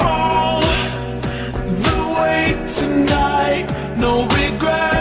all the way tonight. No regrets.